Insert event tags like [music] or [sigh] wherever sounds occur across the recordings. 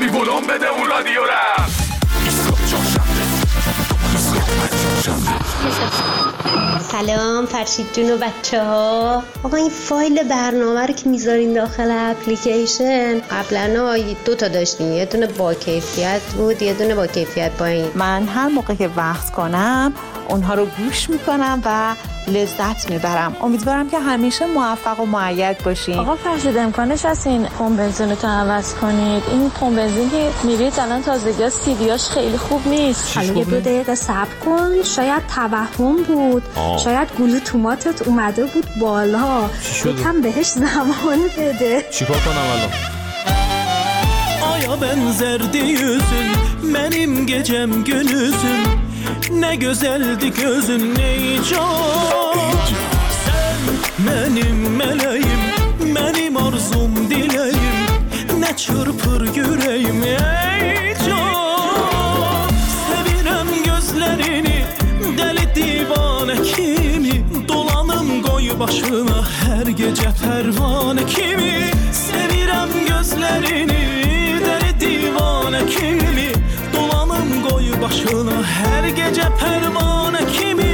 کمی ولوم بده اون رادیو رم سلام فرشید جون و بچه ها. آقا این فایل برنامه رو که می‌ذارین داخل اپلیکیشن قبلا دو تا داشتیم. یه دونه با کیفیت بود یه دونه با کیفیت پایین. من هر موقع که وقت کنم اونها رو گوش می‌کنم و لذت می‌برم. امیدوارم که همیشه موفق و معید باشین. آقا فرشید امکانش هست این پمپ بنزین رو عوض کنید؟ این پمپ بنزین که میرید الان تازگی سیدیاش خیلی خوب نیست. حالا یه دو دقیقه صبر کن. شاید توهم بود. آه. شاید گلو توماتت اومده بود بالا؟ یکم بهش زمان بده. چیکار کنم الان؟ Aya benzerdi yüzün Benim gecem gündüzüm Ne güzeldi gözün ey can Sen benim meleğim Benim arzum dileğim. Ne çırpır yüreğim ey can Sevirem gözlerini Deli divane kimi. Dolanım koy başına Her gece pervane kimi. Sevirem gözlerini Deli divane kimi başına Her gece pervane kimi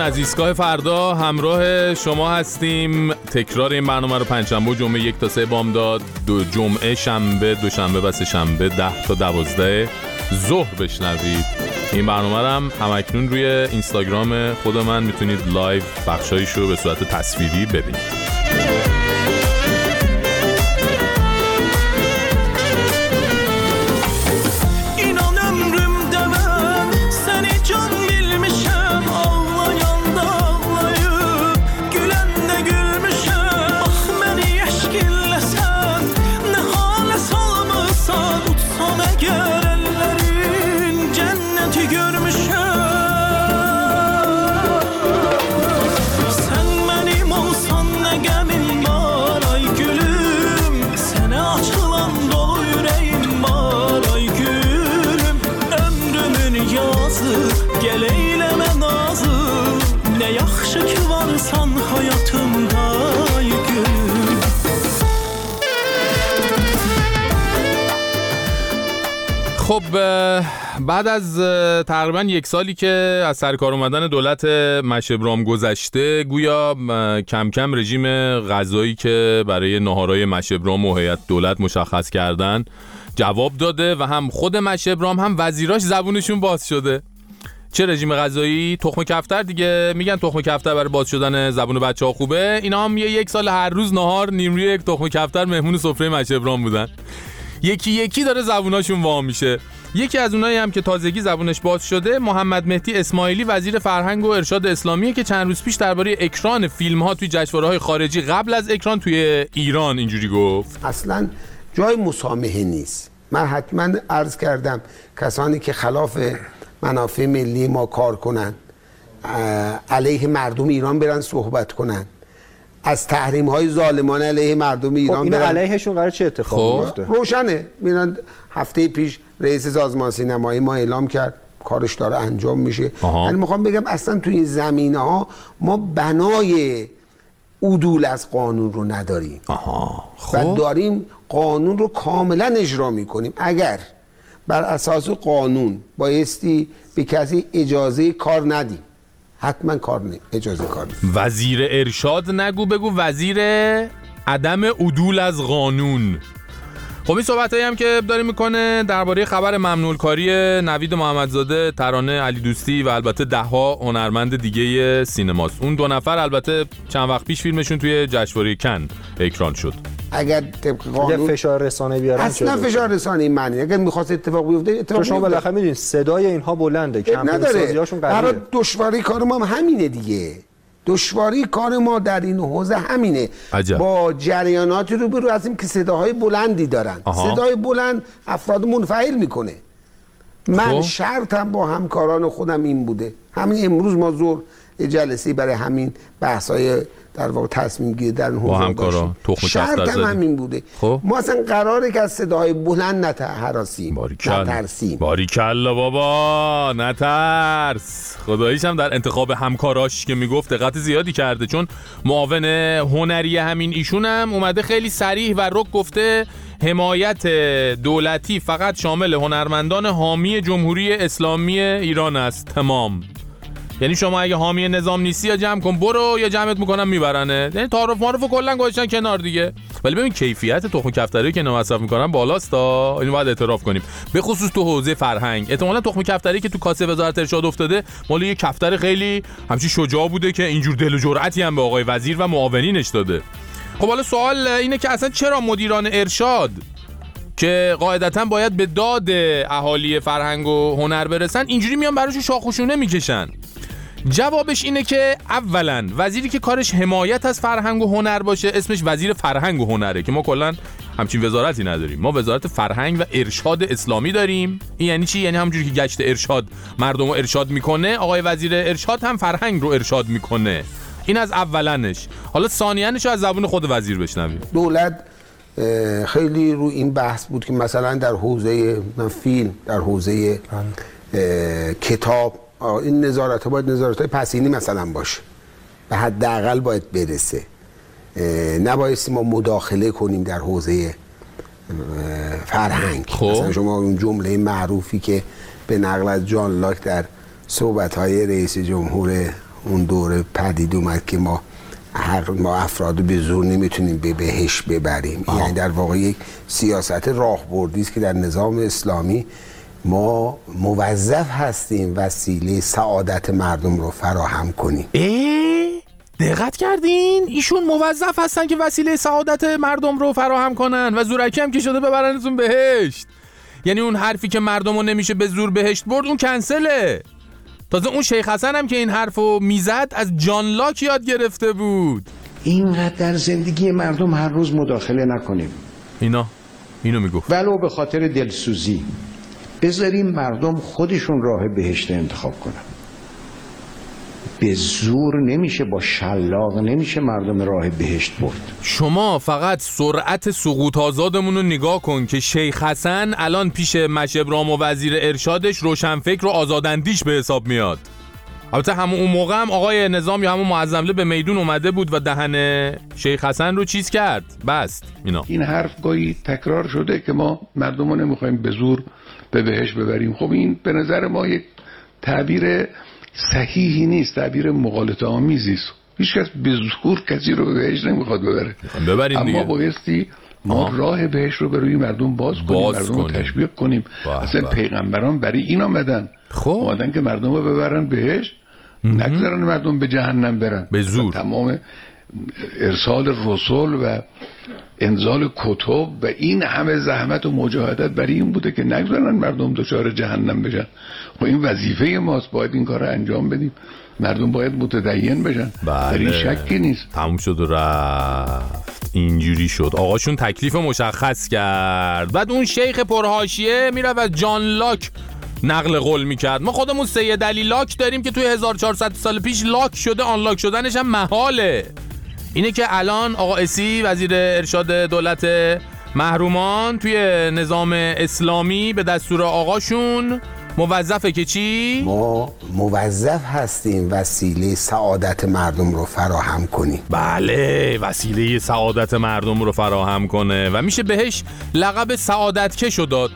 همچنان از ایستگاه فردا همراه شما هستیم. تکرار این برنامه رو پنجشنبه جمعه یک تا سه بامداد. دو جمعه شنبه دوشنبه و سه شنبه ده تا دوازده ظهر بشنوید. این برنامه رو هم همکنون روی اینستاگرام خود من می‌تونید لایو بخشایش رو به صورت تصویری ببینید. خب بعد از تقریبا یک سالی که از سرکار اومدن دولت مشبرام گذشته گویا کم کم رژیم غذایی که برای نهارای مشبرام و هیئت دولت مشخص کردن جواب داده و هم خود مشبرام هم وزیراش زبونشون باز شده. چه رژیم غذایی؟ تخم کفتر دیگه. میگن تخم کفتر برای باز شدن زبون بچه ها خوبه. اینا هم یک سال هر روز نهار نیمروی یک تخم کفتر مهمون سفره مشبرام بودن. یکی یکی داره زبوناشون وا میشه. یکی از اونایی هم که تازگی زبونش باز شده محمد مهدی اسماعیلی وزیر فرهنگ و ارشاد اسلامیه که چند روز پیش درباره اکران فیلم ها توی جشنواره های خارجی قبل از اکران توی ایران اینجوری گفت. اصلا جای مسامحه نیست. من حتما عرض کردم کسانی که خلاف منافع ملی ما کار کنن علیه مردم ایران برن صحبت کنن. از تحریم های ظالمانه علیه مردم خب ایران این برن. علیهشون قرار چه اتفاقی خب. روشنه. میرن هفته پیش رئیس سازمان سینمایی ما اعلام کرد کارش داره انجام میشه. من می‌خوام بگم اصلا توی این زمینه ها ما بنای عدول از قانون رو نداریم. آها. و داریم قانون رو کاملا اجرا می‌کنیم. اگر بر اساس قانون بایستی به کسی اجازه کار ندیم حتما کار نه. اجازه کار ندیم وزیر ارشاد نگو بگو وزیر عدم عدول از قانون. خب این صحبت هم که داره می‌کنه درباره خبر ممنوع کاری نوید محمدزاده ترانه علی دوستی و البته دهها هنرمند دیگه سینماست. اون دو نفر البته چند وقت پیش فیلمشون توی جشنواره کن اکران شد. اگر طبق قانون فشار رسانه بیارن اصلا فشار رسانه این معنی. اگر می‌خواست اتفاق بیفته اتفاق شما. بالاخره می‌دونید صدای اینها بلنده کمپین نداره. سازیاشون قویه. دشواری کار ما هم همینه دیگه. دشواری کار ما در این حوزه همینه. عجب. با جریاناتی روبرو هستیم که صداهای بلندی دارن. آها. صدای بلند افراد منفعل می‌کنه. من خب. شرطم با همکاران خودم این بوده. همین امروز ما زور جلسه برای همین بحثای در واقع تصمیم گیری در این حوزه داشتیم. شرطم زدیم. همین بوده خب. ما اصلا قراره که از صداهای بلند باریکل نترسیم باریکلا بابا نترس خداییش هم در انتخاب همکاراش که می‌گفت دقت زیادی کرده چون معاون هنری همین ایشون هم اومده خیلی سریح و رک گفته حمایت دولتی فقط شامل هنرمندان حامی جمهوری اسلامی ایران است تمام یعنی شما اگه حامی نظام نیستی یا جمع کن برو یا جمعت می‌کنم میبرنه. یعنی تعارف معارف کلا گذاشتن کنار دیگه. ولی ببین کیفیت تخم کفتری که مصرف می‌کنن بالاست تا. اینو باید اعتراف کنیم. به خصوص تو حوزه فرهنگ. احتمالاً تخم کفتری که تو کاسه وزارت ارشاد افتاده مال یه کفتر خیلی همچین شجاع بوده که اینجور دل و جرأتی هم به آقای وزیر و معاونینش داده. خب حالا سوال اینه که اصلا چرا مدیران ارشاد که قاعدتا باید به داد اهالی فرهنگ و هنر برسن اینجوری میان براشون شاخوشونه می‌کشن؟ جوابش اینه که اولا وزیری که کارش حمایت از فرهنگ و هنر باشه اسمش وزیر فرهنگ و هنره که ما کلا همچین وزارتی نداریم. ما وزارت فرهنگ و ارشاد اسلامی داریم. این یعنی چی؟ یعنی همونجوری که گشت ارشاد مردم رو ارشاد می‌کنه آقای وزیر ارشاد هم فرهنگ رو ارشاد می‌کنه. این از اولنش. حالا ثانیانش رو از زبون خود وزیر بشنویم. دولت خیلی رو این بحث بود که مثلا در حوزه فیلم در حوزه کتاب این نظارت ها باید نظارت های پسینی مثلا باشه. به حداقل باید برسه. نبایستی ما مداخله کنیم در حوزه فرهنگ. خب. مثلا شما اون جمله معروفی که به نقل از جان لاک در صحبت های رئیس جمهور اون دوره پدید اومد که ما هر ما افراد به زور نمی‌تونیم به بهش ببریم. یعنی در واقع یک سیاست راهبردی است که در نظام اسلامی ما موظف هستیم وسیله سعادت مردم رو فراهم کنیم. اه دقت کردین؟ ایشون موظف هستن که وسیله سعادت مردم رو فراهم کنن و زورکی هم که شده ببرنتون بهشت. یعنی اون حرفی که مردم رو نمیشه به زور بهشت برد اون کنسله. تازه اون شیخ حسن هم که این حرف رو می‌زد از جان لاک یاد گرفته بود. اینقدر در زندگی مردم هر روز مداخله نکنیم. اینا اینو می‌گفت. ولو به خاطر دلسوزی. بذاریم مردم خودشون راه بهشت انتخاب کنن. به زور نمیشه با شلاق نمیشه مردم راه بهشت برد. شما فقط سرعت سقوط آزادمون رو نگاه کن که شیخ حسن الان پیش مشبرام و وزیر ارشادش روشنفکر و آزاداندیش به حساب میاد. البته همون اون موقع هم آقای نظام یا همون معظمله به میدون اومده بود و دهن شیخ حسن رو چیز کرد. بست. اینا. این حرف گاهی تکرار شده که ما مردم رو نمی‌خوایم به زور به بهش ببریم خب این به نظر ما یک تعبیر صحیحی نیست تعبیر مغالطه آمیزی است هیچکس به زور کسی رو به بهش نمی‌خواد ببره ببرین اما دیگه بایستی ما آه. راه بهش رو به روی مردم باز کنیم باز مردم رو کنیم. تشویق کنیم به اصلا. پیغمبران برای این آمدن خب. آمدن که مردم رو ببرن بهش نگذارن مردم به جهنم برن به زور. تمام ارسال رسول و انزال کتب و این همه زحمت و مجاهدت برای این بوده که نگذارن مردم دچار جهنم بشن. خب این وظیفه ماست باید این کار رو انجام بدیم. مردم باید متدین بشن. در این بله. شکی نیست. تموم شد و رفت. اینجوری شد. آقاشون تکلیف مشخص کرد. بعد اون شیخ پرهاشیه می‌رفت از جان لاک نقل قول می‌کرد. ما خودمون سید علی لاک داریم که توی 1400 سال پیش لاک شده آن لاک شدنش هم محاله. اینه که الان آقا اسی وزیر ارشاد دولت محرومان توی نظام اسلامی به دستور آقاشون موظفه که چی؟ ما موظف هستیم وسیله سعادت مردم رو فراهم کنیم بله وسیله سعادت مردم رو فراهم کنه و میشه بهش لقب سعادت کشو داد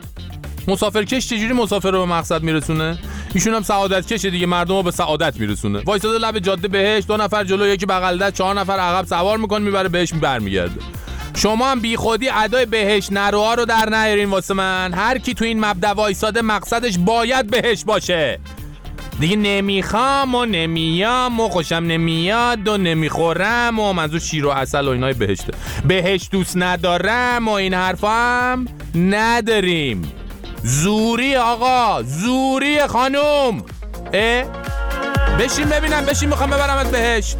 مسافرکش چجوری مسافر رو به مقصد میرسونه؟ ایشون هم سعادت کشه دیگه مردم رو به سعادت میرسونه. وایساده لب جاده بهش دو نفر جلو یکی بغل دست چهار نفر عقب سوار می‌کنه می‌بره بهش برمیگرده. شما هم بیخودی ادای بهش نروها رو در نیارین واسه من. هر کی تو این مبدا وایساده مقصدش باید بهش باشه. دیگه نمی‌خوام و نمیام و خوشم نمیاد و نمی‌خورم و منظور شیر و اصل و اینای بهشته. بهشت دوست ندارم و این حرفا هم نداریم. زوری آقا زوری خانوم اه؟ بشین ببینم بشین می‌خوام ببرمت بهشت.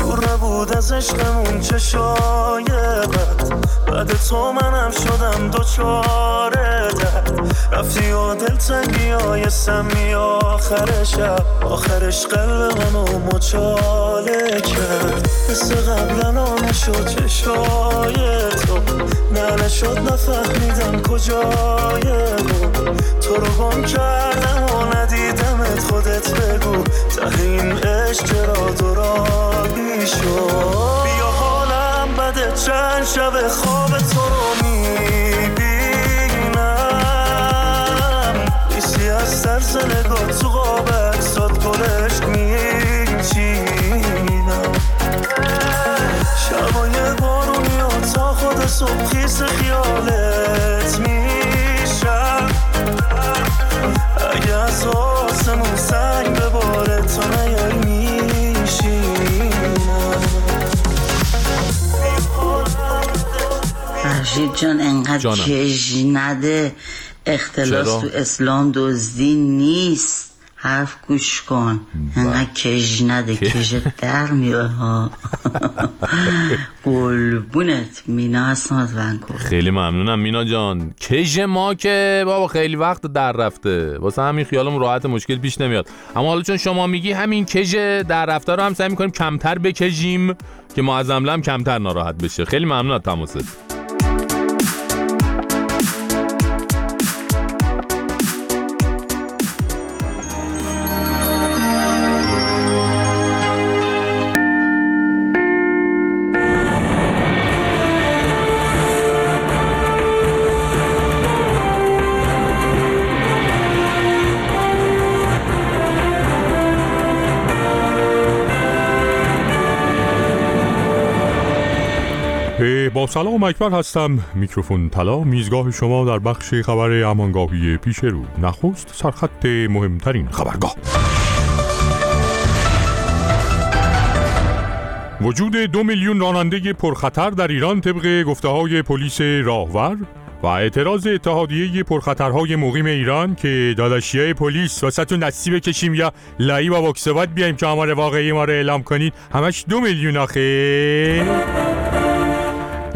دور بود از عشقمون چه شایقت بعد تو منم شدم دوچاره. رفتی و دلتنگی های سمی آخر شب. آخرش قلب منو مچاله کرد. مثل قبلا نشد چشای تو. نه نشد نفهمیدم کجای تو. تو رو گم کردم و ندیدمت خودت بگو. ته این عشق چرا دورانی شد بیا حالم بده چند شب خواب تو رو می‌بینم. از سلسله تو قاب اکسات گلش میچینم شبای بارونی و تا خود صبح خیس خیالت میشم. اگه از آسمون سنگ بباره تو نیای میشینم. فرشید جان انقدر. کج نده. اختلاس چرا؟ تو اسلام دزدی نیست. حرف گوش کن. انقدر کج نده. [laughs] کژت در میره ها. قلبونت مینا اسمات ونکوور. خیلی ممنونم. مینا جان. کژ ما که بابا خیلی وقت در رفته. واسه همین خیالم راحت مشکل پیش نمیاد. اما حالا چون شما میگی همین کژ در رفته رو هم سعی می‌کنیم کمتر بکژیم که معظم هم کمتر ناراحت بشه. خیلی ممنون از تماست سلام اکبر هستم. میکروفون طلا میزگاه شما در بخش خبر امانگاهی پیش رو. نخست سرخط مهمترین خبرگاه. وجود دو میلیون راننده پرخطر در ایران طبق گفته های پلیس راهور و اعتراض اتحادیه پرخطرهای مقیم ایران که داداشیای پلیس واسه نصیب بکشیم یا لایی با بکسوات بیایم که آمار واقعی ما رو اعلام کنید. همش دو میلیون آخه.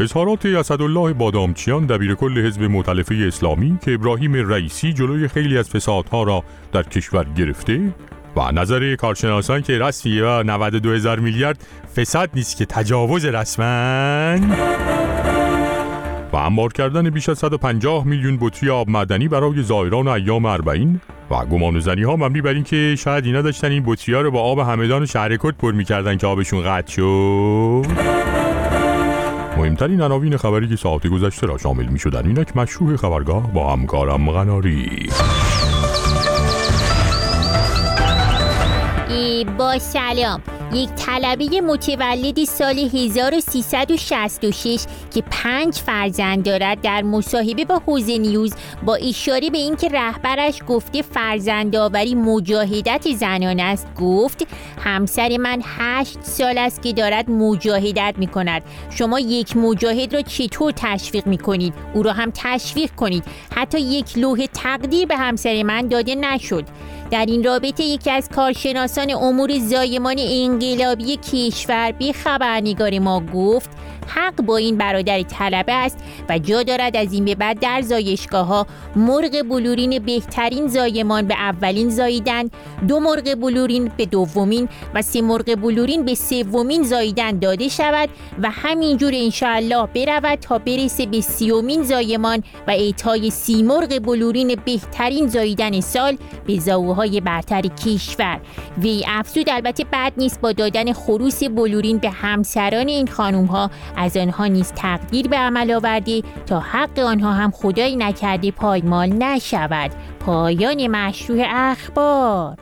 اظهارات اسدالله بادامچیان دبیر کل حزب مؤتلفه اسلامی که ابراهیم رئیسی جلوی خیلی از فسادها را در کشور گرفته و نظر کارشناسان که رسمی و 92 هزار میلیارد فساد نیست که تجاوز رسما. و انبار کردن بیش از 150 میلیون بطری آب معدنی برای زائران ایام اربعین و گمان زنی ها مبنی بر اینکه شاید اینا داشتن این بطری ها رو با آب همدان و شهرکت پر می‌کردن که آبشون قطع شد. مهمترین عناوین خبری که ساعت گذشته را شامل می شدن اینک مشروع خبرگاه با همکارم غناری. با سلام. یک طلبه متولد سال 1366 که پنج فرزند دارد در مصاحبه با حوزه نیوز با اشاره به اینکه رهبرش گفته فرزندآوری مجاهدت زنان است. گفت همسر من هشت سال است که دارد مجاهدت می کند شما یک مجاهد را چطور تشویق می کنید او را هم تشویق کنید. حتی یک لوح تقدیر به همسر من داده نشد. در این رابطه یکی از کارشناسان امور زایمان انقلابی کشور به خبرنگار ما گفت حق با این برادر طلبه است و جا دارد از این به بعد در زایشگاه ها مرغ بلورین بهترین زایمان به اولین زاییدن دو مرغ بلورین به دومین و سه مرغ بلورین به سومین زاییدن داده شود و همینجور انشاءالله برود تا برسه به سیومین زایمان و اعطای سی مرغ بلورین بهترین زاییدن سال به زاوهای برتر کشور. وی افزود البته بد نیست با دادن خروس بلورین به همسران این خانوم ها از آنها نیز تقدیر به عمل آورده تا حق آنها هم خدایی نکرده پایمال نشود. پایان مشروع اخبار.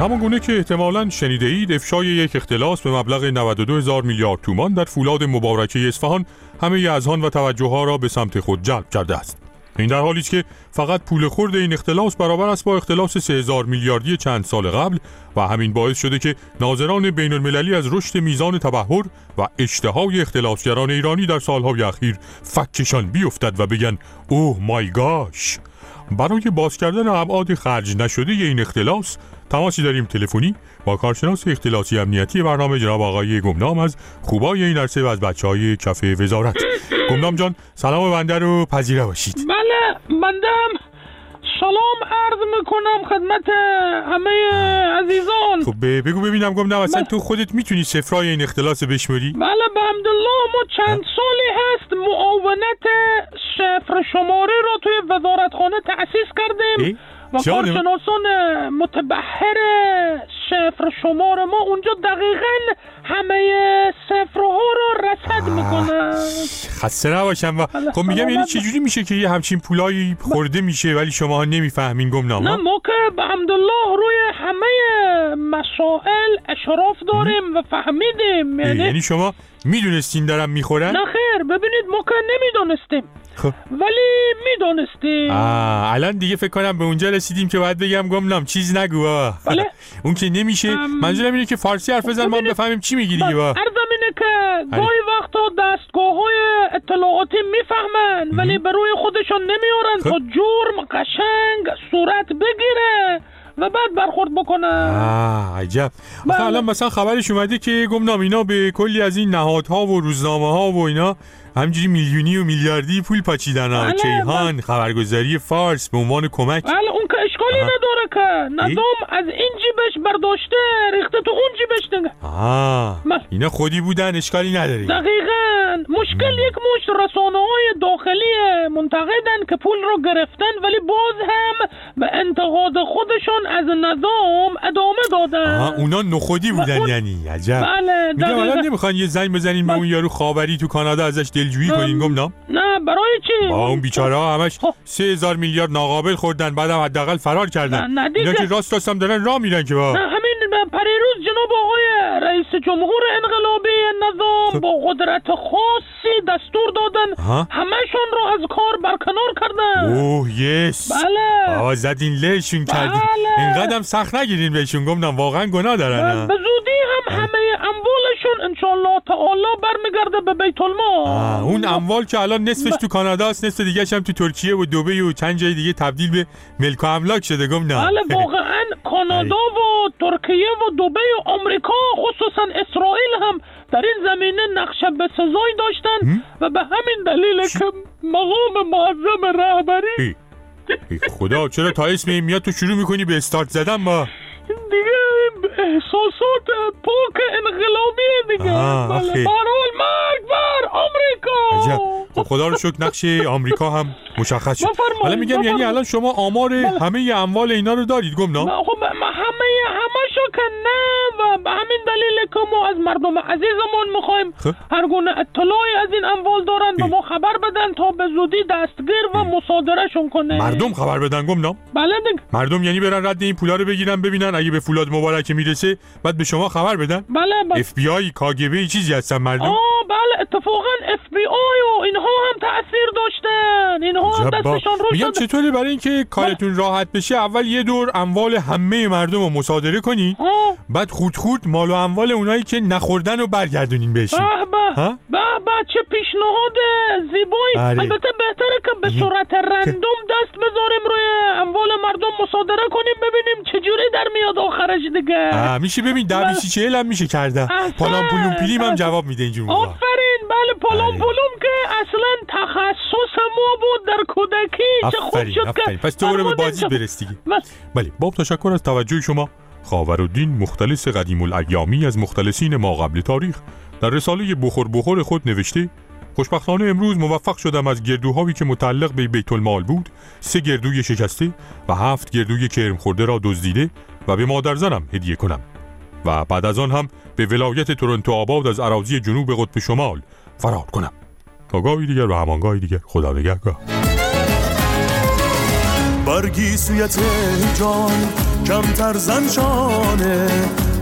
همان گونه که احتمالا شنیده اید افشای یک اختلاس به مبلغ 92 هزار میلیارد تومان در فولاد مبارکه اصفهان همه اذهان و توجه ها را به سمت خود جلب کرده است. این در حالی است که فقط پول خورد این اختلاس برابر است با اختلاس 3000 میلیاردی چند سال قبل و همین باعث شده که ناظران بین المللی از رشد میزان تبهر و اشتهای اختلاسگران ایرانی در سالهای اخیر فکشان بیفتد و بگن اوه مای گاش! برای باز کردن ابعاد خرج نشده این اختلاس تماسی داریم تلفنی با کارشناس اختلاسی امنیتی برنامه جناب آقای گمنام از خوبای این عرصه و از بچه های کف وزارت. گمنام جان سلام بنده رو پذیره باشید. بله بندم. سلام عرض می‌کنم خدمت همه عزیزان. خب بگو ببینم گمنام اصلا تو خودت می‌تونی سفرای این اختلاس بشمری بله به حمدالله ما چند سالی هست معاونت صفر شماره را توی وزارتخانه تأسیس کردیم و. کارشناسان متبهر صفر شماره ما اونجا دقیقا همه صفرها را رصد می‌کنن خسته نباشم و خب میگم یعنی. چجوری میشه که یه همچین پولایی خورده میشه ولی شما نمی‌فهمین گمنام نه؟ ما که به روی همه مسائل اشراف داریم و فهمیدیم یعنی یعنی شما می‌دونستین دارم می‌خورن؟ نه خیر ببینید ما که نمی‌دونستیم خب ولی می‌دونستیم آه الان دیگه فکر کنم به اونجا رسیدیم که باید بگم گمنام چیز نگو بله. [laughs] اون که نمیشه. منظورم اینه که فارسی حرف بزن ما بفهمیم چی میگی دیگه بابا عرضم اینه که بله. گاهی وقتا دستگاه های اطلاعاتی می‌فهمن ولی به روی خودشان نمیارن خب. تا جرم قشنگ صورت بگیره و بعد برخورد بکنن آه عجب. آخه الان مثلا خبرش اومده که گمنام اینا به کلی از این نهادها و روزنامه ها و اینا همجوری میلیونی و میلیاردی پول پاچیدن ها بله، کیهان خبرگزاری فارس به عنوان کمک. بله اون که اشکالی. نداره که. نظام از این جیبش برداشته ریخته تو اون جیبش آه بله. اینا خودی بودن اشکالی نداره دقیقا. مشکل یک مشت رسانه های داخلی منتقدن که پول رو گرفتن ولی باز هم به انتقاد خودشون از نظام ادامه دادن. اونا نخودی بودن اون- یعنی عجب. بله. میگم. الان نمی‌خوان یه زنگ بزنین به اون یارو خاوری تو کانادا ازش دلجویی کنین گمنام نه برای چی؟ با اون بیچاره ها همش خب. سه هزار میلیارد ناقابل خوردن بعدم حداقل فرار کردن. نه، نه دیگه. اینا که راست راست هم دارن راه میرن که با. نه همین پریروز جناب آقای رئیس جمهور انقلابی نظام با قدرت خاصی دستور دادن. آها. همهشون رو از کار برکنار کردن. اوه یس. بله. بابا زدین لهشون کردین. بله. اینقدرم سخت نگیرین بهشون. گمنام واقعا گناه دارن. به زودی هم همه اموالشون انشالله تعالی برمیگرده به بیت المال. آه، اون اموال که الان نصفش تو کانادا است نصف دیگه هم تو ترکیه و دبی و چند جای دیگه تبدیل به ملک و املاک شده گمنام بله واقعا کانادا و ترکیه و دبی و آمریکا خصوصا اسرائیل هم در این زمینه نقش به سزایی داشتن و به همین دلیل که مقام معظم رهبری خدا چرا تا اسم میاد تو شروع می‌کنی به استارت زدن با؟ دیگه احساسات پاک انقلابی دیگه بله. برحال مرگ بر آمریکا عجب خب خدا رو شکر نقش آمریکا هم مشخص شد حالا میگم یعنی. الان شما آمار همه اموال اینا رو دارید گمنام خب همه همه شو که نه و به همین دلیل که ما از مردم عزیزمون می‌خوایم خب. هر گونه اطلاعی از این اموال دارن به ما خبر بدن تا به زودی دستگیر و مصادرهشون کنه. مردم خبر بدن گمنام بله دیگه. مردم یعنی برن رد این پولا رو بگیرن ببینن اگه به فولاد مبارکه می‌رسه بعد به شما خبر بدن. بله بله. اف بی آی کاگبه چیزی هستن مردم. آه بله اتفاقا اف بی آی و اینها هم تاثیر داشتن. اینها هم دستشان رو میگم شده چطوره برای اینکه کارتون راحت بشه اول یه دور اموال همه مردم رو مصادره کنین آه. بعد خود خود مال و اموال اونایی که نخوردن رو برگردونین بهشون. به به ها؟ به به چه پیشنهاد زیبایی. آره. البته بهتره که به صورت رندوم دست بذاریم روی اموال مردم مصادره کنیم ببینیم چجوری در میاد آخرش دیگه. میشه ببین ده بیسی چهل هم میشه کرده. پالان پولون پیلیم هم. جواب میده اینجور موقع. آفرین بله پلم پلم که اصلا تخصص ما بود در کودکی چه خوب شد آفرین. که پس تو به بازی چه- برس دیگه. بله. بله با تشکر از توجه شما خاورالدین مختلس قدیم الایامی از مختلسین ما قبل تاریخ در رساله بخور بخور خود نوشته خوشبختانه امروز موفق شدم از گردوهایی که متعلق به بیت المال بود سه گردوی شکسته و هفت گردوی کرم خورده را دزدیده و به مادرزنم هدیه کنم. و بعد از آن هم به ولایت تورنتو آباد از اراضی جنوب قطب شمال فرار کنم. تا گاهی دیگر و همانگاهی دیگر. خدا نگهدار. برگی سویت جان کمتر زنجانه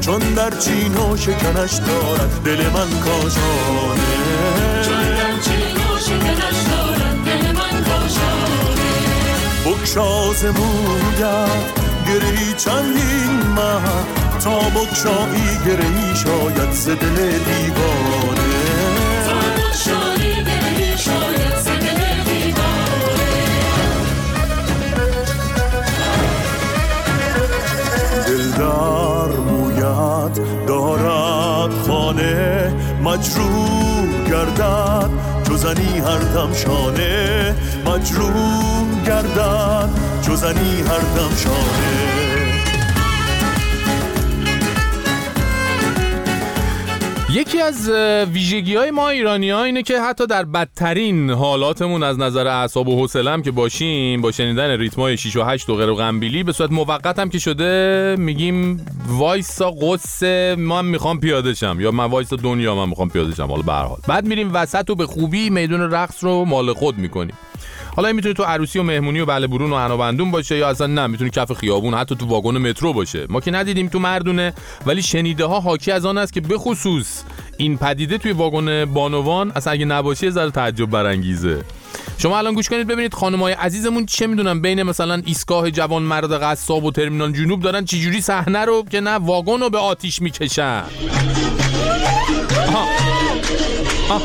چون در چین و شکنش دارد دل من کاشانه. بکشاز موید گرهی چندین مه تا بکشایی گرهی شاید ز دل دیوانه. دل در مویت دارد خانه مجروح گردد جزنی هر دم شانه مجروح گردد جزنی هر دم شانه یکی از ویژگی های ما ایرانی ها اینه که حتی در بدترین حالاتمون از نظر اعصاب و حوصله‌ام که باشیم با شنیدن ریتمای 6 و 8 و غیر و غنبیلی به صورت موقت هم که شده میگیم وایسا قصه من می‌خوام پیاده شم یا من وایسا دنیا من می‌خوام پیاده شم حالا به حال. بعد میریم وسط به خوبی میدون رقص رو مال خود می‌کنیم. حالا می‌تونه تو عروسی و مهمونی و بله برون و عنابندون باشه یا اصلا نه می‌تونه کف خیابون حتی تو واگن مترو باشه. ما که ندیدیم تو مردونه ولی شنیده ها حاکی از آن است که به خصوص این پدیده توی واگن بانوان اصلا اگه نباشه ذره تعجب برانگیزه. شما الان گوش کنید ببینید خانمای عزیزمون چه می‌دونن بین مثلا ایستگاه جوان مرد قصاب و ترمینال جنوب دارن چجوری صحنه رو که نه واگن رو به آتیش می‌کشن. آه آه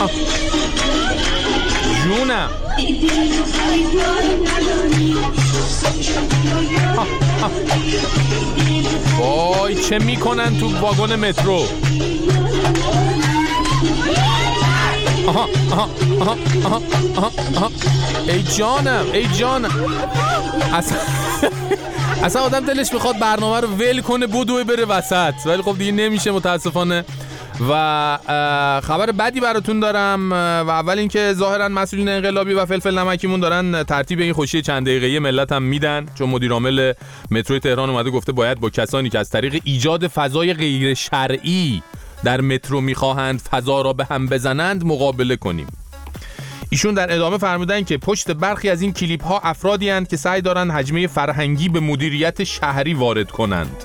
آه. جونم وای چه می‌کنن تو واگن مترو؟ ای جانم ای جانم اصلا [laughs] اصلا آدم دلش می‌خواد برنامه رو ول کنه بدوه بره وسط. ولی خب دیگه نمیشه متاسفانه. و خبر بدی براتون دارم و اول اینکه ظاهرا مسئولین انقلابی و فلفل نمکیمون دارن ترتیب این خوشی چند دقیقه‌ای ملت هم میدن چون مدیر عامل مترو تهران اومده گفته باید با کسانی که از طریق ایجاد فضای غیر شرعی در مترو می‌خواهند فضا را به هم بزنند مقابله کنیم. ایشون در ادامه فرمودن که پشت برخی از این کلیپ ها افرادی هستند که سعی دارن حجمه فرهنگی به مدیریت شهری وارد کنند.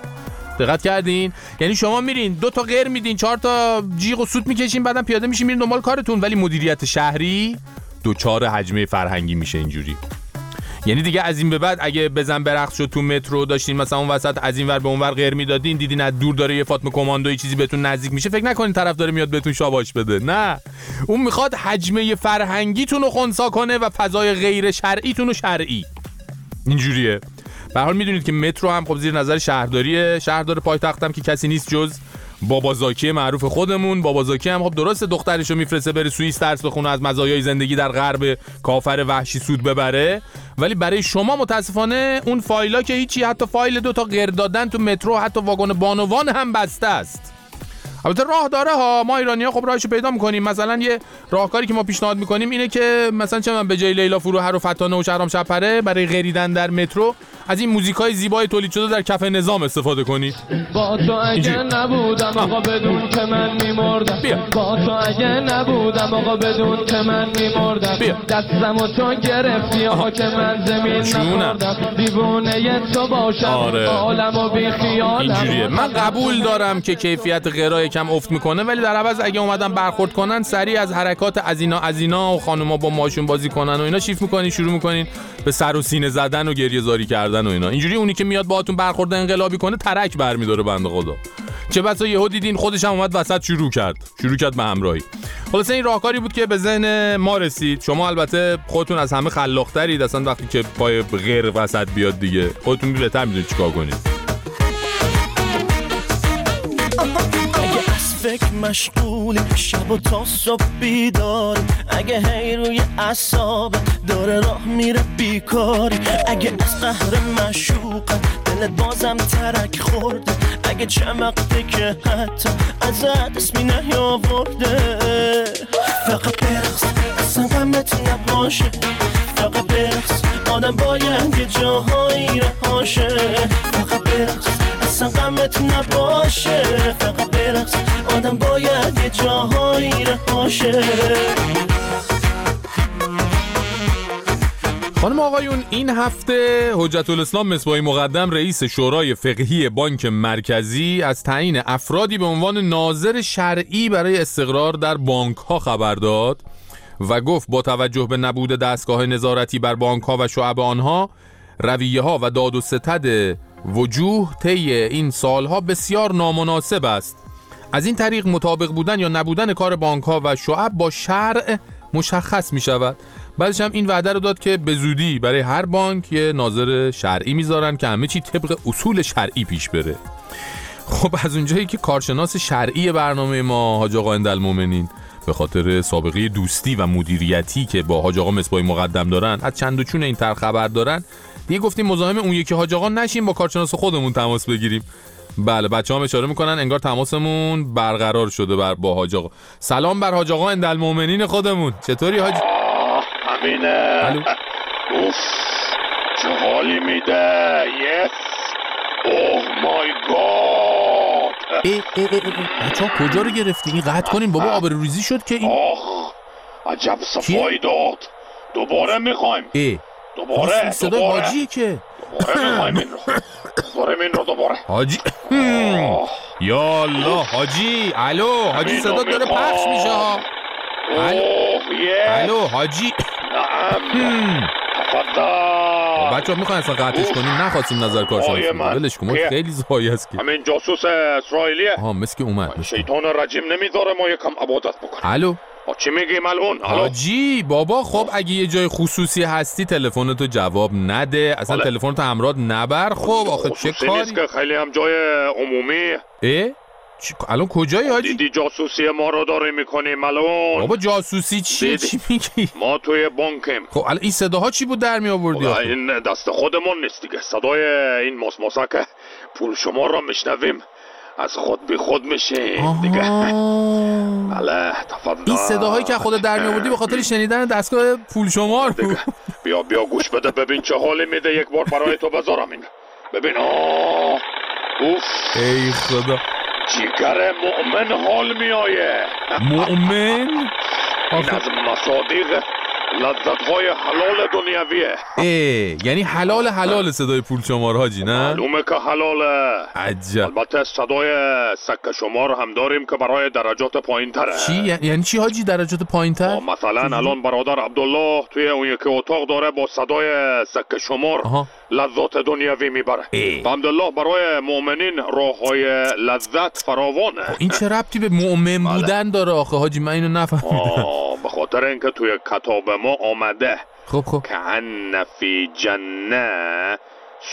دقت کردین؟ یعنی شما میرین دو تا غیر میدین چهار تا جیغ و سوت می‌کشین بعدم پیاده میشین میرین دنبال کارتون. ولی مدیریت شهری دو چهار حجمه فرهنگی میشه اینجوری. یعنی دیگه از این به بعد اگه بزن برقص شد تو مترو داشتین مثلا اون وسط از این ور به اون ور غیر می‌دادین دیدین از دور داره یه فاطمه کماندوی چیزی بهتون نزدیک میشه فکر نکنین طرف داره میاد بهتون شاباش بده. نه. اون می‌خواد حجمه فرهنگیتون رو خونسا کنه و فضای غیر شرعیتون رو شرعی. اینجوریه. به حال می‌دونید که مترو هم خب زیر نظر شهرداری شهردار پایتختم که کسی نیست جز بابازاکی معروف خودمون. بابازاکی هم خب درست دخترشو میفرسته بره سوئیس درس بخونه از مزایای زندگی در غرب کافر وحشی سود ببره. ولی برای شما متاسفانه اون فایلا که هیچی حتی فایل دو تا غیر دادن تو مترو حتی واگن بانوان هم بسته است. البته راه داره ها. ما ایرانی ها خب راهشو پیدا می‌کنیم. مثلا یه راهکاری که ما پیشنهاد می‌کنیم اینه که مثلا چه من به جای لیلا فروهر و فتانه و شهرام شپره برای غریدن در مترو از این موزیک های زیبای تولید شده در کف نظام استفاده کنید با تو اگه نبودم آقا بدون که من میمردم. با تو اگه نبودم آقا بدون که من میمردم. دستم و تو گرفتی آقا که من زمین نموردم دیوونه تو باشم. آره. عالم و بی خیالم اینجوریه. من قبول دارم که کیفیت غرای کم افت می‌کنه ولی در عوض اگه اومدن برخورد کنن سریع از حرکات از اینا از اینا و خانوما با ماشون بازی کنن و اینا. شیف می‌کنین شروع می‌کنین به سر و سینه زدن و گریه زاری کردن و اینا. اینجوری اونی که میاد باهاتون برخورد انقلابی کنه ترک برمیداره بنده خدا. چه بسا یهو دیدین خودش هم اومد وسط شروع کرد. شروع کرد به همراهی. خلاصه این راهکاری بود که به ذهن ما رسید. شما البته خودتون از همه خلاقترید. اصلا وقتی که پای غیر وسط بیاد دیگه خودتون بهتر می‌دونید چیکار کنید. فکر مشغولی شب و تا صبح بیداری. اگه هی روی اصاب داره راه میره بیکاری. اگه از قهر مشوقت دلت بازم ترک خورده. اگه چند وقته که حتی ازت اسمی نیاورده. فقط برقص اصلا غمت نباشه. فقط برقص. آدم باید یه جاهایی رهاشه فقط برقص اصلا غمت نباشه. فقط برقص آدم باید یه جاهایی رهاشه خانم آقایون این هفته حجت الاسلام مصباحی مقدم رئیس شورای فقهی بانک مرکزی از تعیین افرادی به عنوان ناظر شرعی برای استقرار در بانک ها خبر داد. و گفت با توجه به نبود دستگاه نظارتی بر بانک ها و شعب آنها رویه ها و داد و ستد وجوه طی این سالها بسیار نامناسب است. از این طریق مطابق بودن یا نبودن کار بانک ها و شعب با شرع مشخص می شود بعدش هم این وعده رو داد که به زودی برای هر بانک یه ناظر شرعی می‌ذارن که همه چی طبق اصول شرعی پیش بره. خب از اونجایی که کارشناس شرعی برنامه ما حاج آقا اندالمومنین به خاطر سابقه دوستی و مدیریتی که با حاج آقا مصباحی مقدم دارن از چند و چون این تر خبر دارن دیگه گفتیم مزاحم اون یکی حاج آقا نشیم با کارشناس خودمون تماس بگیریم. بله بچه هم اشاره می‌کنن انگار تماسمون برقرار شده بر با حاج آقا. سلام بر حاج آقا اندالمومنین خودمون. چطوری حاج؟ همینه الو. اوف چه حالی میده. یس. اوه مای گاد. ای ای ای ای. بچه ها کجا رو گرفتی؟ این قطع کنین بابا آبروریزی شد که این آخ عجب صفایی داد. دوباره می‌خوایم. ای. دوباره صدای دوباره. حاجیه که. دوباره می‌خوایم این رو. دوباره این رو دوباره. حاجی. یا الله حاجی. الو حاجی صدا داره. پخش میشه ها. الو حاجی. نعم. تفضل. بچه ها می‌خواین اصلا قطعش کنیم؟ نخواستیم نظر کارشناس آیه بدیم. من. ولش کن؟ خیلی زایی است که همین جاسوس اسرائیلیه. ها مثل که اومد شیطان رجیم نمی‌ذاره ما یکم عبادت بکنیم. الو. چی میگیم الان الو. حاجی بابا خب اگه یه جای خصوصی هستی تلفنتو جواب نده. اصلا. تلفنتو همراه نبر. خب آخه چه کاری نیست که خیلی هم جای عمومی. اه؟ چی- الان کجایی حاجی دیدی جاسوسی ما رو داره می‌کنیم الان بابا جاسوسی چیه دیدی؟ چی میگی؟ ما توی بانکیم خب الان این صداها چی بود در می آوردی؟ این دست خودمون نیست دیگه. صدای این ماسماسا که پول شما رو میشنویم. از خود بی خود میشیم دیگه. [laughs] بله تفضل. این صداهایی که خودت در می آوردی به خاطر شنیدن دستگاه پول شمار بود. بیا بیا گوش بده ببین چه حالی میده. یک بار برای تو بذارم این ببین. آه. اوف. ای خدا. جیگر مؤمن حال میآیه مؤمن؟ این از مصادیق لذت های حلال دنیویه اه یعنی حلال حلال صدای پول شمار حاجی نه؟ معلومه که حلاله عجب. البته صدای سکه شمار هم داریم که برای درجات پایین تره چی یعنی چی حاجی درجات پایین تر مثلا الان برادر عبدالله توی اون یکی اتاق داره با صدای سکه شمار. آها. لذات دنیوی می‌بره. الحمدلله برای مؤمنین راه های لذت فراوانه. این چه ربطی به مؤمن بودن داره آخه؟ حاجی من اینو نفهمیدم. به خاطر اینکه توی کتاب ما آمده خب خب. که فی جنه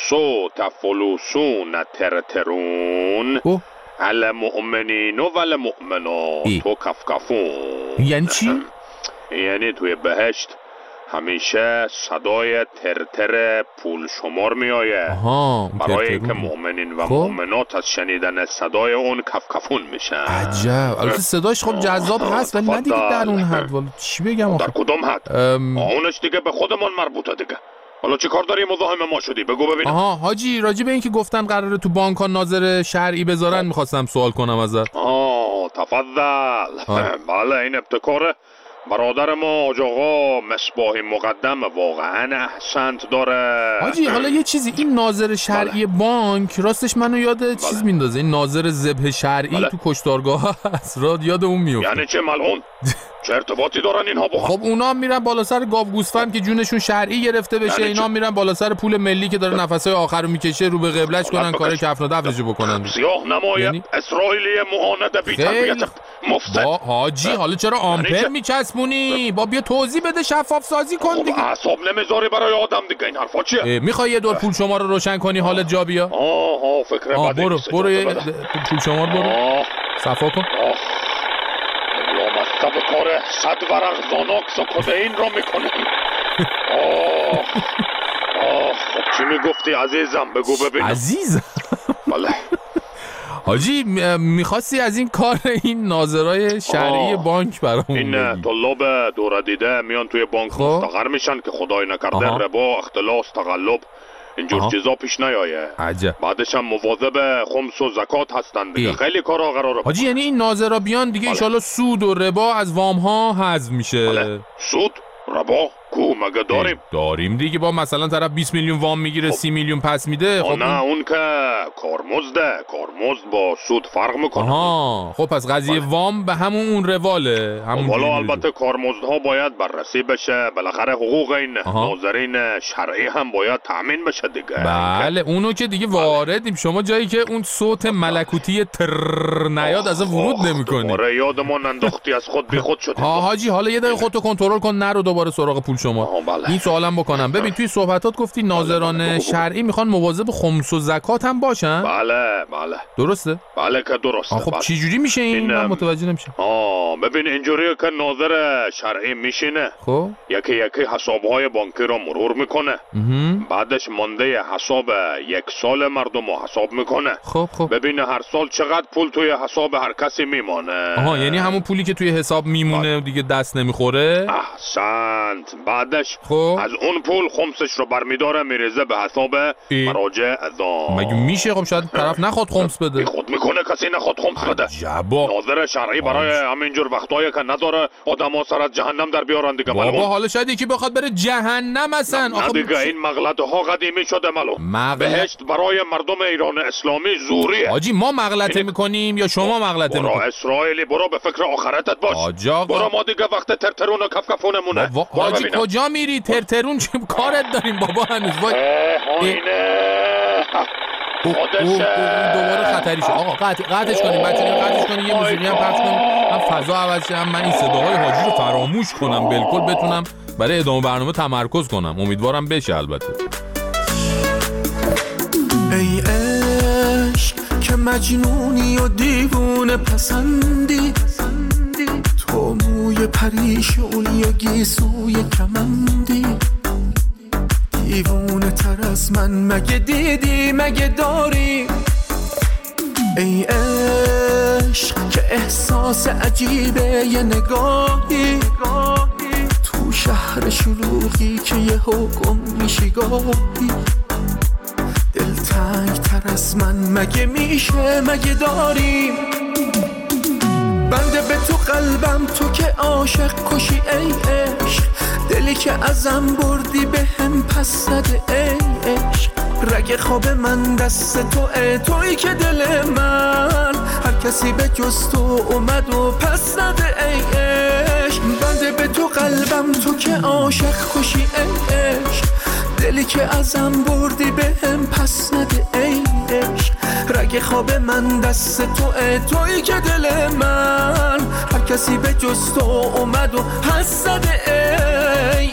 صوت فلوسون ترترون. اوه المؤمنین و المؤمنات ای. و کفکفون. یعنی چی؟ یعنی توی بهشت همیشه صدای ترتر پول شمار می اون برای. اینکه مؤمنین و خب. مؤمنات از شنیدن صدای اون کفکفون میشن. عجب. البته صداش خب جذاب هست ولی نه دیگه در اون حد. والا چی بگم در کدوم حد؟ ام، اونش دیگه به خودمون مربوطه دیگه. حالا چی کار داری مزاحم ما شدی. بگو ببینم آها حاجی راجع به اینکه گفتن قراره تو بانک ها ناظر شرعی بذارن می‌خواستم سوال کنم ازت. آه تفضل. [laughs] بله این ابتکار برادر ما حاج آقا مصباح مقدم واقعا احسنت داره. حاجی حالا یه چیزی این ناظر شرعی بانک راستش منو یاد چیز میندازه این ناظر ذبح شرعی بله. تو کشتارگاه هست. را یاد اون میفته. یعنی چه ملعون؟ [laughs] چه ارتباطی دارن اینها با خب اونا هم میرن بالا سر گاو گوسفند که جونشون شرعی گرفته بشه یعنی اینا میرن بالا سر پول ملی که داره نفسای آخر رو می‌کشه رو به قبلش کنن کار کفن و دفنشو بکنن. سیاه نمای یعنی؟ اسرائیلی معاند بی تربیت مفسد. با حاجی حالا چرا آمپر چه؟ میچسبونی؟ با بیا توضیح بده شفاف سازی کن خب دیگه. اعصاب نمی‌ذاری برای آدم دیگه. این حرفا چیه؟ می‌خوای یه دور پول شما رو روشن کنی حالت جا بیا؟ آه آه فکر برو. برو. پول شما برو. صفا کن. لامصب کار صد ورق زاناکس و کدئین را می‌کنه آه آه خب چی می‌گفتی عزیزم بگو ببینم عزیز بله حاجی می‌خواستی از این کار این ناظرای شرعی. بانک برامون این. طلاب دور دیده میان توی بانک خب. مستقر میشن که خدای نکرده. ربا اختلاس تقلب اینجور آها. چیزا پیش نیایه عجب بعدش هم مواظب خمس و زکات هستن دیگه ای. خیلی کارا قراره حاجی یعنی این ناظرا بیان دیگه بله. ایشالا سود و ربا از وام ها حذف میشه بله. سود ربا کو مگه داریم؟ داریم دیگه. با مثلا طرف 20 میلیون وام می‌گیره 30 میلیون پس میده خب خب نه اون که کارمزده. کارمزد با سود فرق می‌کنه. آها. خب پس قضیه وام به همون اون رواله. همون حالا جوری البته کارمزدها باید بررسی بشه. بالاخره حقوق این آها. ناظرین شرعی هم باید تأمین بشه دیگه. بله اونو که دیگه واردیم. شما جایی که اون صوت ملکوتی تر نیاد از ورود نمی‌کنی آره یادمون انداختی از خود بی خود [laughs] شدی ها حاجی حالا یه دقیقه خودتو کنترل کن. نرو دوباره سراغ پول شما. بله. این سوالم بکنم. ببین توی صحبتات گفتی ناظران شرعی می‌خوان مواظب خمس و زکات هم باشن؟ بله بله. درسته؟ بله که درسته خب بله. چی جوری میشه این؟ این، من متوجه نمیشم. آه ببین اینجوریه که ناظر شرعی میشینه. خب. یکی یکی حسابهای بانکی رو مرور می‌کنه. بعدش مانده حساب یک سال مردم رو حساب می‌کنه. خب خب. ببینه هر سال چقدر پول توی حساب هر کسی میمانه. آها یعنی همون پولی که توی حساب میمونه دیگه دست نمی‌خوره؟ احسنت. بعدش خب. از اون پول خمسش رو برمیداره میریزه به حساب. مراجع اعظام مگه میشه خب شاید طرف نخواد خمس بده؟ خود می‌کنه کسی نخواد خمس بده. جبا ناظر شرعی برای همینجور وقتایی که نداره آدم ها سر از جهنم در بیارن دیگه. بابا حالا شاید یکی بخواد بره جهنم اصلا. نه آخه دیگه این مغلطه ها قدیمی شده معلوم مغلط- بهشت برای مردم ایران اسلامی زوریه. حاجی ما مغلطه می‌کنیم یا شما مغلطه برو می‌کنیم؟ اسرائیلی برو به فکر آخرتت باش. آقا. برو ما دیگه وقت ترترون و کفکفونمونه. برو. کجا میری؟ ترترون چه کارت داریم بابا هنوز. وای. اه، آینه اوه، دوباره خطری شد آقا قطع قطعش کنیم. بچه‌ها اینو قطعش کنیم. یه موسیقی هم پخش کنیم. هم فضا عوض شه هم من این صداهای حاجی رو فراموش کنم. بالکل بتونم برای ادامه برنامه تمرکز کنم. امیدوارم بشه البته. ای عشق که مجنونی و دیوونه پسندی. تو موی پریشونی و گیسوی کمندی. دیوونه تر از من مگه دیدی مگه داری؟ ای عشق که احساس عجیبه یه نگاهی. تو شهر شلوغی که یه حکم میشی گاهی. دلتنگ تر از من مگه میشه مگه داریم بنده به تو قلبم تو که عاشق کشی ای عشق. دلی که ازم بردی به هم پس زده ای عشق. رگ خواب من دست تو ای توی که دل من. هر کسی به جز تو اومد و پس زده ای عشق. بنده به تو قلبم تو که عاشق کشی ای عشق. دلی که ازم بردی به هم پس نده ای عشق. رگ خواب من دست تو ای توی که دل من. هر کسی به جز تو اومد و زده ای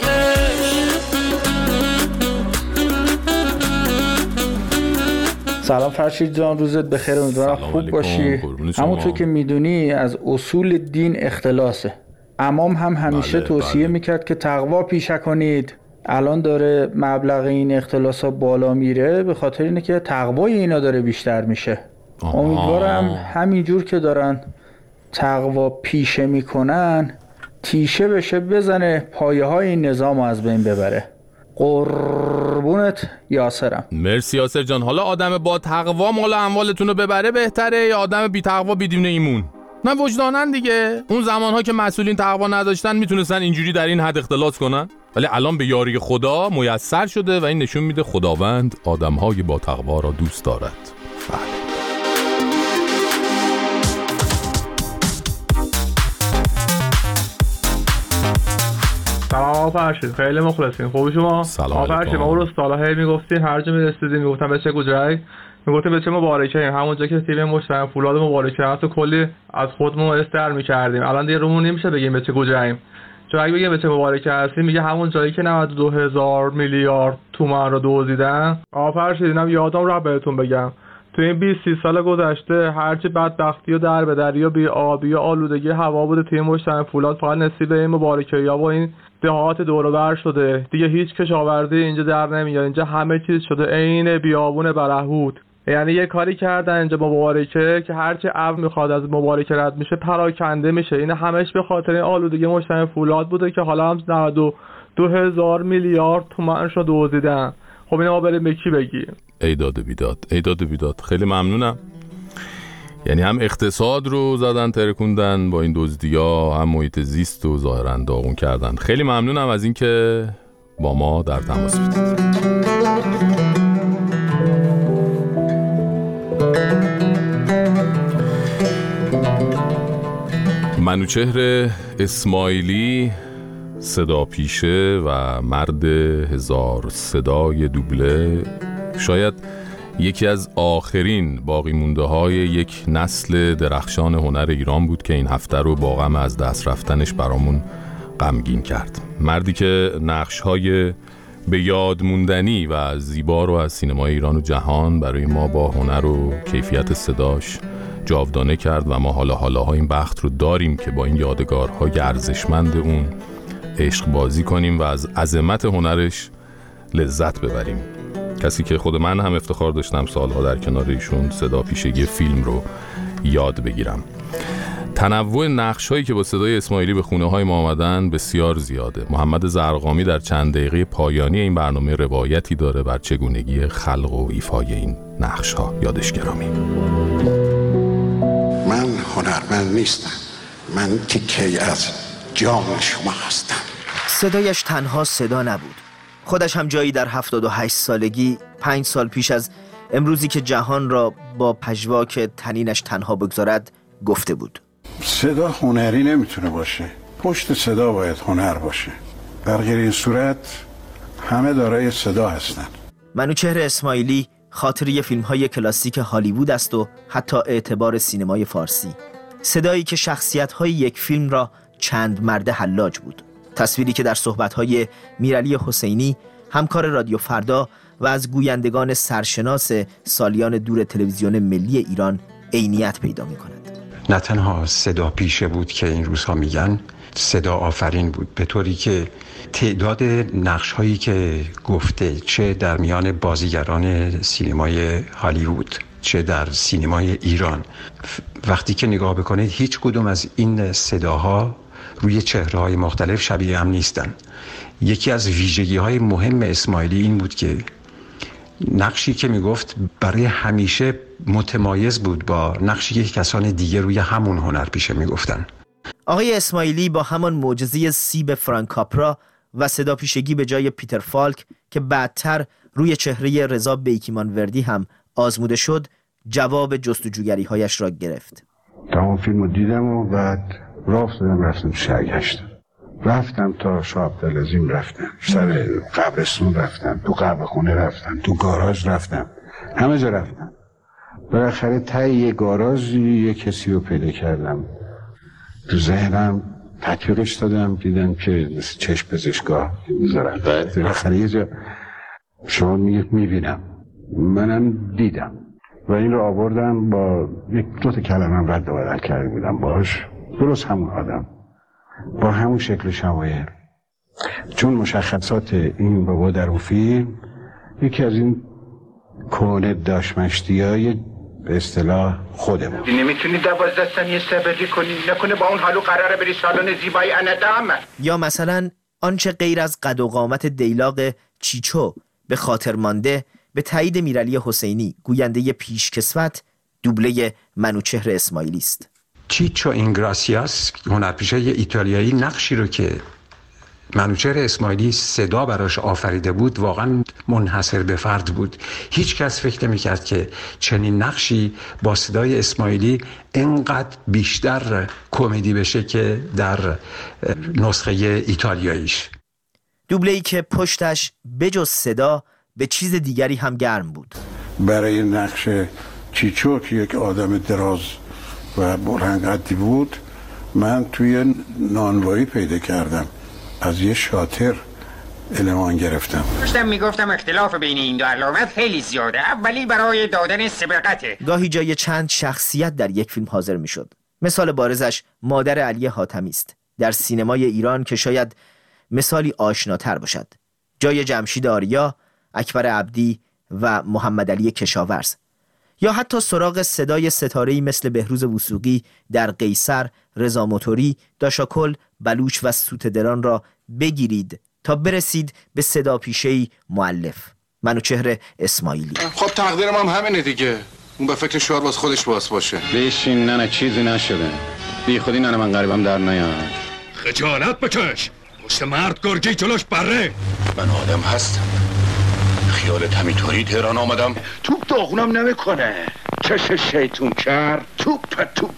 سلام فرشید جان روزت بخیر امیدوارم خوب. باشی. همونطور که می‌دونی از اصول دین اختلاسه. امام هم همیشه بله، توصیه می‌کرد که تقوا پیشه کنید. الان داره مبلغ این اختلاس ها بالا میره به خاطر اینه که تقوای اینا داره بیشتر میشه. امیدوارم همینجور که دارن تقوا پیشه می‌کنن تیشه بشه بزنه پایه های این نظام رو از بین ببره. قربونت یاسرم. مرسی یاسر جان. حالا آدم با تقوا مال اموالتون رو ببره بهتره یا آدم بی تقوا بدون ایمون؟ نه وجدانن دیگه. اون زمانها که مسئولین تقوا نداشتن می‌تونستن اینجوری در این حد اختلاس کنن؟ ولی الان به یاری خدا میسر شده و این نشون میده خداوند آدمهای با تقوا را دوست دارد. سلام آقا فرشید. خیلی مخلصیم خوبی شما؟ سلام فرشید ما رو سالا هی می‌گفتین هر جا می‌رسیدیم می‌گفتن به چه گوجرک می‌گفتیم به چه مبارکه همونجا که تیم مشترم فولاد مبارکه حتی کلی از خودمون استر می‌کردیم. الان دیگه رومون نمیشه بگیم به چه گوجریم چون اگه بگیم به چه مبارکه هستیم میگه همون جایی که 92 هزار میلیارد تومن رو دزدیدن. آقا فرشید اینم یادم رو بهتون بگم. تو این 20 30 سال گذشته هرچی بدبختی و در به دری و بی آبی و آلودگی هوا بوده تیم مشترم فولاد فقط نصیب این مبارکه یا با این دهات دور و بر شده. دیگه هیچ کشاورزی اینجا در نمیاد اینجا همه چیز شده. عین بیابون برهود یعنی یه کاری کردن اینجا مبارکه که هرچی ابر می‌خواد از مبارکه رد میشه پراکنده میشه. این همش به خاطر این آلودگی مشترم فولاد بوده که حالا هم 92 هزار میلیارد تومنش رو دزدیدن خب اینو ما بریم به کی بگیم؟ ایداد و بیداد. ایداد و بیداد. خیلی ممنونم. یعنی هم اقتصاد رو زدن ترکوندن با این دزدیا هم محیط زیست رو ظاهرا داغون کردن. خیلی ممنونم از اینکه با ما در تماس بودید. منوچهر اسماعیلی صدا پیشه و مرد هزار صدای دوبله. شاید یکی از آخرین باقی مونده های یک نسل درخشان هنر ایران بود که این هفته رو با غم از دست رفتنش برامون غمگین کرد. مردی که نقش های به یاد موندنی و زیبا رو از سینمای ایران و جهان برای ما با هنر و کیفیت صداش جاودانه کرد و ما حالا حالا این بخت رو داریم که با این یادگارها ارزشمند اون عشق بازی کنیم و از عظمت هنرش لذت ببریم. کسی که خود من هم افتخار داشتم سالها در کنار ایشون صدا پیشگی فیلم رو یاد بگیرم. تنوع نقش هایی که با صدای اسماعیلی به خونه های ما آمدن بسیار زیاده. محمد زرقامی در چند دقیقه پایانی این برنامه روایتی داره بر چگونگی خلق و ایفای این نقش ها یادش گرامی. هنرمند نیستم. من تیکه از جام شما هستم. صدایش تنها صدا نبود. خودش هم جایی در 78 سالگی پنج سال پیش از امروزی که جهان را با پژواک تنینش تنها بگذارد گفته بود. صدا هنری نمی‌تونه باشه. پشت صدا باید هنر باشه. در غیر این صورت همه دارای صدا هستن. منوچهر اسماعیلی خاطری فیلم های کلاسیک هالیوود است و حتی اعتبار سینمای فارسی. صدایی که شخصیت یک فیلم را چند مرده حلاج بود. تصویری که در صحبت های میرعلی حسینی همکار رادیو فردا و از گویندگان سرشناس سالیان دور تلویزیون ملی ایران عینیت پیدا می کند نه تنها صدا پیشه بود که این روزها میگن صدا آفرین بود. به طوری که تعداد نقش هایی که گفته چه در میان بازیگران سینمای هالیوود چه در سینمای ایران. وقتی که نگاه بکنید هیچ کدوم از این صداها روی چهره های مختلف شبیه هم نیستن. یکی از ویژگی های مهم اسماعیلی این بود که نقشی که می‌گفت برای همیشه متمایز بود با نقشی که کسان دیگه روی همون هنر پیشه می‌گفتن. آقای اسماعیلی با همان معجزه سیب فرانکاپرا و صدا پیشگی به جای پیتر فالک که بعدتر روی چهره رضا بیکیمان وردی هم آزموده شد جواب جستجوگری هایش را گرفت. تمام فیلم رو دیدم و بعد راه افتادم رفتم سرگشتم رفتم تا شاه عبدالعظیم رفتم. سر قبرستون رفتم تو قبر خونه رفتم تو گاراژ رفتم. همه جا رفتم. بالاخره تای یه گاراژ یه کسی رو پیدا کردم. تو ذهنم تطبیقش دادم دیدم که مثل چشم پزشکار می‌ذارن. بالاخره یه جا شما میگید می‌بینم. منم دیدم. و این رو آوردم با یک دو تا کلمه رد و بدل کرده بودم باش درست همون آدم. با همون شکل شمایل چون مشخصات این بابا در اون فیلم یکی از این کونه داشمشتی های به اصطلاح خودمون. نمی‌تونی دوازده ثانیه صبری کنی. نکنه با اون حالو قراره بری سالن زیبای اندام یا مثلا آنچه غیر از قد و قامت دیلاق چیچو به خاطر مانده به تایید میرعلی حسینی گوینده پیشکسوت دوبله منوچهر اسماعیلی است. چیچو اینگراسیاس هنرپیشه ایتالیایی نقشی رو که منوچهر اسماعیلی صدا براش آفریده بود واقعا منحصر به فرد بود. هیچ کس فکر نمی کرد که چنین نقشی با صدای اسماعیلی انقدر بیشتر کمدی بشه که در نسخه ایتالیاییش. دوبله ای که پشتش بجز صدا به چیز دیگری هم گرم بود. برای نقش چیچو که یک آدم دراز و بلندقدی بود من توی نانوایی پیدا کردم. از یه شاتر المان گرفتم. داشتم می‌گفتم اختلاف بین این دو علامت خیلی زیاده اولی برای دادن سبقته. گاهی جای چند شخصیت در یک فیلم حاضر می‌شد. مثال بارزش مادر علی حاتمی است. در سینمای ایران که شاید مثالی آشناتر باشد. جای جمشید آریا اکبر عبدی و محمد علی کشاورز. یا حتی سراغ صدای ستاره‌ای مثل بهروز وسوقی در قیصر، رضا موتوری، داشاکل، بلوچ و سوتدران را بگیرید تا برسید به صدا پیشه‌ای معلف منوچهر اسماعیلی. خب تقدیرم هم همینه دیگه. اون به فکر شعار باز خودش باز باشه. بشین نه نه چیزی نشده. بی خودی نه من غریبم در نیاد خجالت بکش. چه مرد گرگی جلوش بره. من آدم هستم. خیالت همینطوری تهران آمدم. توپ داغونم نمی‌کنه. چش شیطون کرد توپ توپ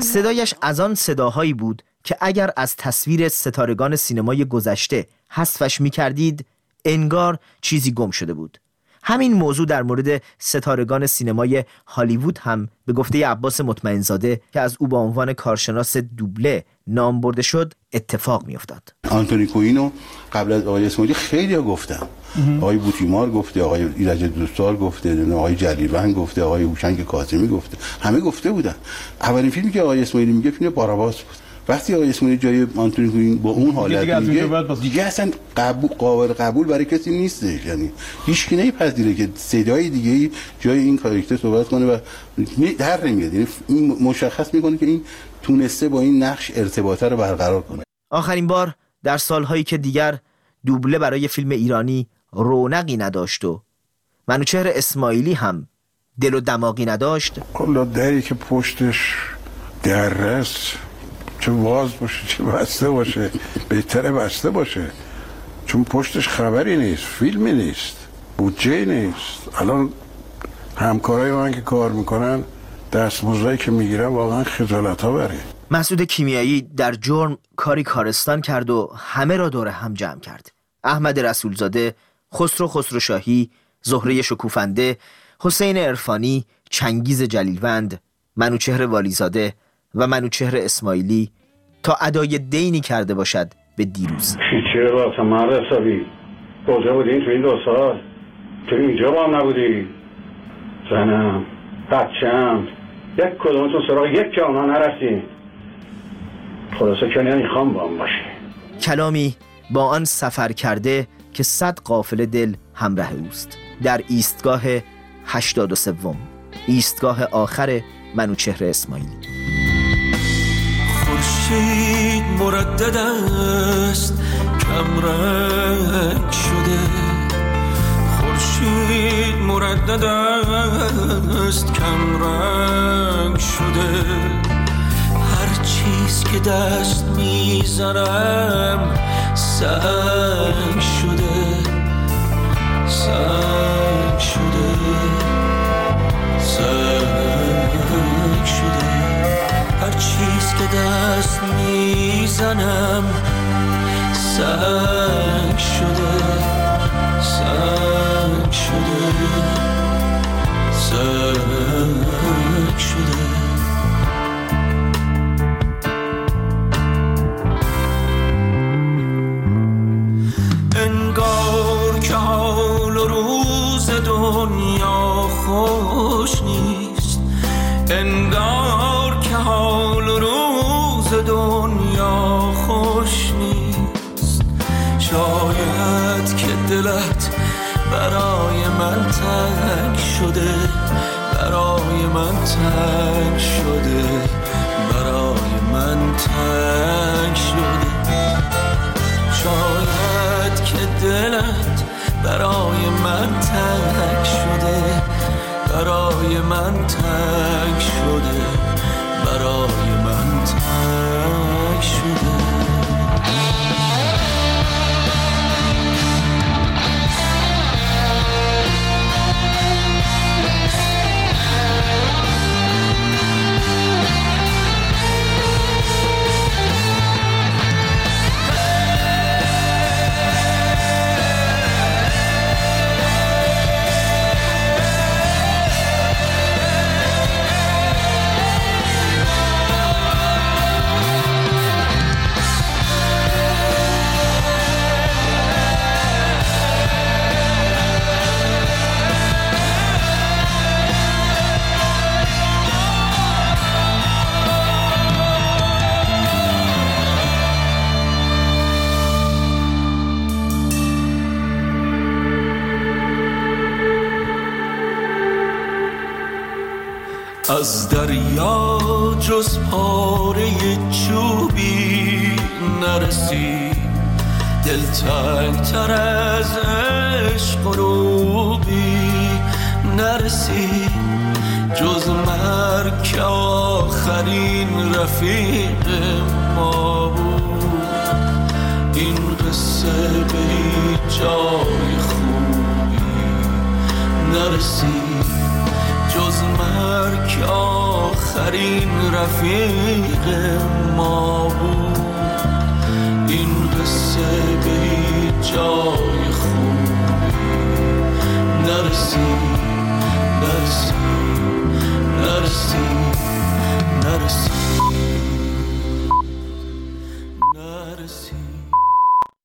صدایش از آن صداهایی بود که اگر از تصویر ستارگان سینمای گذشته حذفش می کردید انگار چیزی گم شده بود. همین موضوع در مورد ستارگان سینمای هالیوود هم به گفته عباس مطمئنزاده که از او با عنوان کارشناس دوبله نام برده شد اتفاق میافتاد. آنتونی کوینو قبل از آقای اسماعیلی خیلی گفتم آقای بوتیمار گفته آقای ایرج دوستار گفته آقای جلیلوند گفته آقای هوشنگ کاظمی گفته. همه گفته بودن. اولین فیلمی که آقای اسماعیلی میگه فیلم باراباس بود. وقتی آقای اسماعیلی جای آنتونی کوین با اون حالت دیگه دیگه اصلا قبول قابل قبول برای کسی نیستش یعنی هیچ کی نمیپذیره که صدای دیگه ای جای این کاراکتر صحبت کنه و در نمیاد. یعنی این مشخص می‌کنه که این تونسته با این نقش ارتباطه رو برقرار کنه. آخرین بار در سالهایی که دیگر دوبله برای فیلم ایرانی رونقی نداشت و منوچهر اسماعیلی هم دل و دماغی نداشت. کلا دری که پشتش درس چه باز باشه چه بسته باشه بهتره بسته باشه. چون پشتش خبری نیست فیلمی نیست بودجه نیست. الان همکارای من که کار می‌کنن دستمزدی که می‌گیرن واقعا خجالت ها بره. مسعود کیمیایی در جرم کاری کارستان کرد و همه را دور هم جمع کرد. احمد رسولزاده خسرو خسروشاهی زهره شکوفنده حسین عرفانی چنگیز جلیلوند منوچهر والیزاده و منوچهر اسماعیلی تا ادای دینی کرده باشد به دیروز. چرا واسه مرد حسابی کجا بودین تو این دو سال. تو اینجا با هم نبودی. زنم بچم. یک کدومتون سراغ یک که آنها نرسید خلاصه که نمی‌خوام با هم باشی کلامی با آن سفر کرده که صد قافل دل همراه اوست. در ایستگاه 83 ایستگاه آخر منوچهر اسماعیلی. خورشید مردد است کم رنگ شده. خورشید مردد است کم رنگ شده. هر چیز که دست می‌زنم سنگ شده. سنگ چیز که دست می‌زنم سنگ شده سنگ شده سنگ شده. انگار که حال و روز دنیا خوش نیست. انگار که حال شاید که دلت برای من تنگ شده برای من تنگ شده برای من تنگ شده. شاید که دلت برای من تنگ شده برای من تنگ شده برای من تنگ شده.